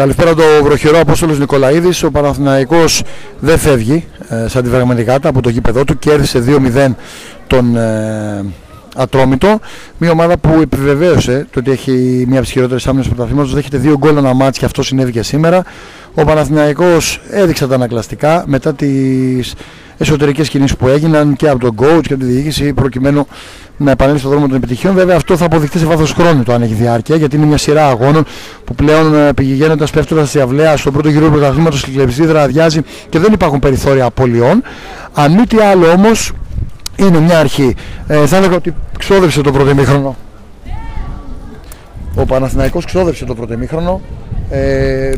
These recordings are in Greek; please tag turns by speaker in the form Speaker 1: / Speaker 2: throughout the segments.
Speaker 1: Καλησπέρα το βροχερό Απόστολος Νικολαίδης. Ο Παναθηναϊκός δεν φεύγει ε, σαν τη πραγματικάτα από το γήπεδό του. Κέρδισε 2-0 τον ε, Ατρόμητο. Μια ομάδα που επιβεβαίωσε το ότι έχει μια από τις χειρότερες άμυνες του πρωταθλήματος. Δέχεται δύο γκολ ένα μάτς και αυτό συνέβη και σήμερα. Ο Παναθηναϊκός έδειξε τα ανακλαστικά μετά τις εσωτερικές κινήσεις που έγιναν και από τον coach και από τη διοίκηση προκειμένου να επανέλθει στον δρόμο των επιτυχιών. Βέβαια αυτό θα αποδειχθεί σε βάθος χρόνου το αν έχει διάρκεια γιατί είναι μια σειρά αγώνων που πλέον ε, πηγαίνοντας πέφτοντας στη αυλαία στον πρώτο γύρο του πρωταθλήματος η κλεψίδρα αδειάζει και δεν υπάρχουν περιθώρια απολειών. Αν μη τι άλλο όμως είναι μια αρχή. Ε, θα έλεγα ότι ξόδευσε το πρώτο ημίχρονο. Ο Παναθηναϊκός ξόδευσε το πρώτο ημίχρονο. Ε,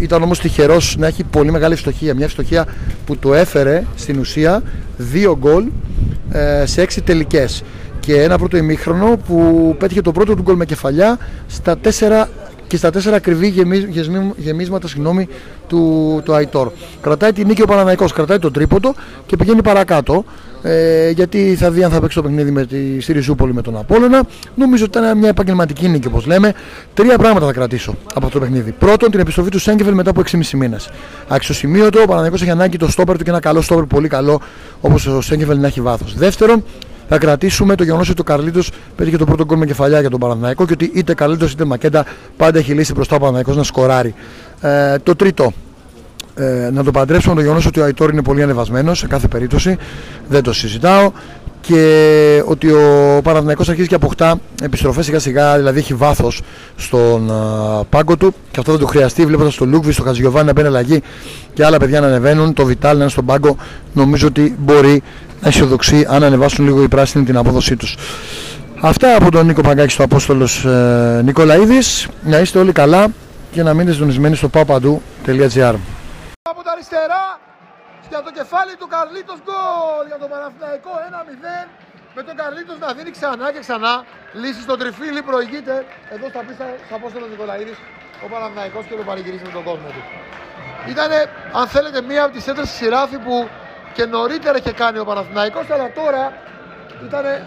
Speaker 1: ήταν όμως τυχερός να έχει πολύ μεγάλη φτωχία. Μια φτωχία που το έφερε στην ουσία δύο γκολ ε, σε έξι τελικές. Και ένα πρώτο ημίχρονο που πέτυχε το πρώτο του γκολ με κεφαλιά στα τέσσερα και στα τέσσερα ακριβή γεμίσματα συγγνώμη, του, του Αϊτόρ. Κρατάει την νίκη ο Παναναϊκός, κρατάει τον τρίποντο και πηγαίνει παρακάτω. Ε, γιατί θα δει αν θα παίξει το παιχνίδι με τη Σιριζούπολη με τον Απόλλωνα. Νομίζω ότι ήταν μια επαγγελματική νίκη όπως λέμε. Τρία πράγματα θα κρατήσω από αυτό το παιχνίδι. Πρώτον, την επιστροφή του Σέγκεφελ μετά από 6,5 μήνες. Αξιοσημείωτο, ο Παναναϊκός έχει ανάγκη το στόπερ του και ένα καλό στόπερ πολύ καλό όπως ο Σέγκεφελ να έχει βάθος. Δεύτερον, θα κρατήσουμε το γεγονός ότι ο Καρλίτος πέτυχε το πρώτο γκολ με κεφαλιά για τον Παναθηναϊκό και ότι είτε Καρλίτος είτε Μακέντα πάντα έχει λύσει μπροστά ο Παναθηναϊκός να σκοράρει. Ε, το τρίτο, ε, να το παντρέψουμε το γεγονός ότι ο Αϊτόρ είναι πολύ ανεβασμένος σε κάθε περίπτωση, δεν το συζητάω και ότι ο Παναθηναϊκός αρχίζει και αποκτά επιστροφές σιγά σιγά, δηλαδή έχει βάθος στον α, πάγκο του και αυτό δεν το χρειαστεί βλέποντας τον Λούκβι, τον Χατζηγιοβάνι να μπαίνει αλλαγή και άλλα παιδιά να ανεβαίνουν, το Βιτάλ να είναι στον πάγκο νομίζω ότι μπορεί να αισιοδοξεί αν ανεβάσουν λίγο οι πράσινοι την απόδοσή τους. Αυτά από τον Νίκο Παγκάκη στο Απόστολος ε, Νικολαίδης. Να είστε όλοι καλά και να μείνετε συντονισμένοι στο papadu.gr
Speaker 2: Από τα αριστερά για το κεφάλι του Καρλίτος γκολ! Για τον Παναθηναϊκό 1-0 με τον Καρλίτος να δίνει ξανά και ξανά. Λύση στο τριφύλι προηγείται. Εδώ στα πίστα στο Απόστολο Νικολαίδης ο Παναθηναϊκός και το παρηγυρίζει με τον κόσμο του. Ήτανε αν θέλετε μία από τις έντρες στη σειράφη που και νωρίτερα είχε κάνει ο Παναθηναϊκός αλλά τώρα ήταν ε,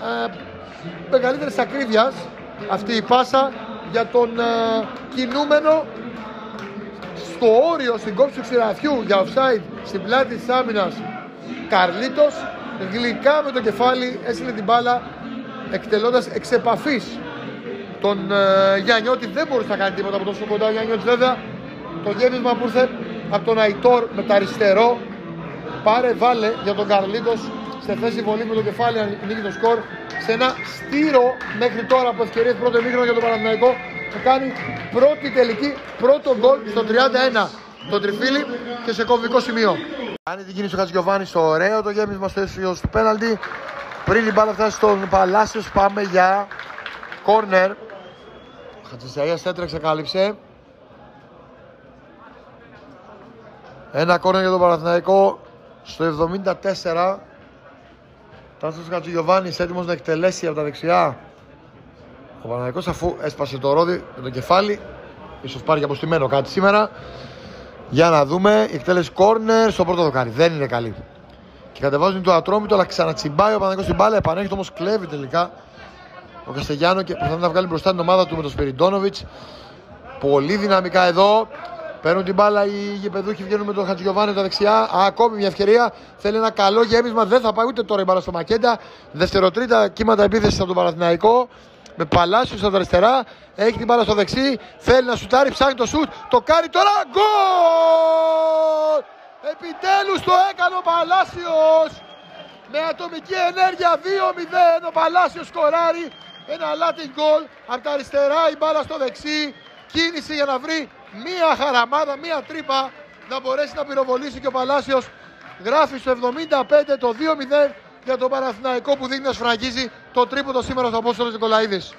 Speaker 2: μεγαλύτερης ακρίβειας αυτή η πάσα για τον ε, κινούμενο στο όριο στην κόψη του ξηραφιού για offside στην πλάτη της άμυνας Καρλίτος γλυκά με το κεφάλι έστειλε την μπάλα εκτελώντας εξ επαφής τον ε, Γιάννιώτη δεν μπορούσε να κάνει τίποτα από τόσο κοντά. Ο Γιάννιώτης βέβαια το γέμισμα που ήρθε από τον Αϊτόρ με τα αριστερό πάρε βάλε για τον Καρλίτος σε θέση βολή με το κεφάλι νίκη το σκορ σε ένα στήρο μέχρι τώρα από ευκαιρίες πρώτο εμίχρονο για τον Παναθηναϊκό που κάνει πρώτη τελική, πρώτο γκολ στο 31 το τριφύλι και σε κομβικό σημείο. Κάνει την κίνηση ο Χατζιωβάνη στο ωραίο το γέμισμα στο έσιο του πέναλτι. Πριν η μπάλα φτάσει στον Παλάσιος πάμε για κόρνερ. Ο Χατζησαΐας έτρεξε, κάλυψε. Ένα κόρνερ για τον Παναθηναϊκό στο 74. Τάσος Χατζηγιοβάνης έτοιμος να εκτελέσει από τα δεξιά. Ο Παναθηναϊκός αφού έσπασε το ρόδι με το κεφάλι, ίσως πάρει και αποστημένο κάτι σήμερα. Για να δούμε, η εκτέλεση κόρνερ στο πρώτο δοκάρι. Δεν είναι καλή. Και κατεβάζουν το ατρόμητο, αλλά ξανατσιμπάει ο Παναθηναϊκός στην μπάλα. Επανέρχεται όμως κλέβει τελικά ο Καστεγιάνο και προσπαθεί να βγάλει μπροστά την ομάδα του με τον Σπυριντόνοβιτς. Πολύ δυναμικά εδώ. Παίρνουν την μπάλα οι γηπεδούχοι, βγαίνουν με τον Χατζηγιοβάνη τα δεξιά. Α, ακόμη μια ευκαιρία. Θέλει ένα καλό γέμισμα. Δεν θα πάει ούτε τώρα η μπάλα στο Μακέντα. Δευτεροτρίτα κύματα επίθεσης από τον Παναθηναϊκό με Παλάσιος στα αριστερά. Έχει την μπάλα στο δεξί. Θέλει να σουτάρει, ψάχνει το σουτ. Το κάνει τώρα. Γκολ! Επιτέλους το έκανε ο Παλάσιος. Με ατομική ενέργεια 2-0 ο Παλάσιος σκοράρει. Ένα Latin goal από τα αριστερά η μπάλα στο δεξί. Κίνηση για να βρει μία χαραμάδα, μία τρύπα να μπορέσει να πυροβολήσει και ο Παλάσιος γράφει στο 75 το 2-0 για τον Παναθηναϊκό που δείχνει να σφραγίζει το τρίποντο σήμερα στο Απόστολος Νικολαίδης.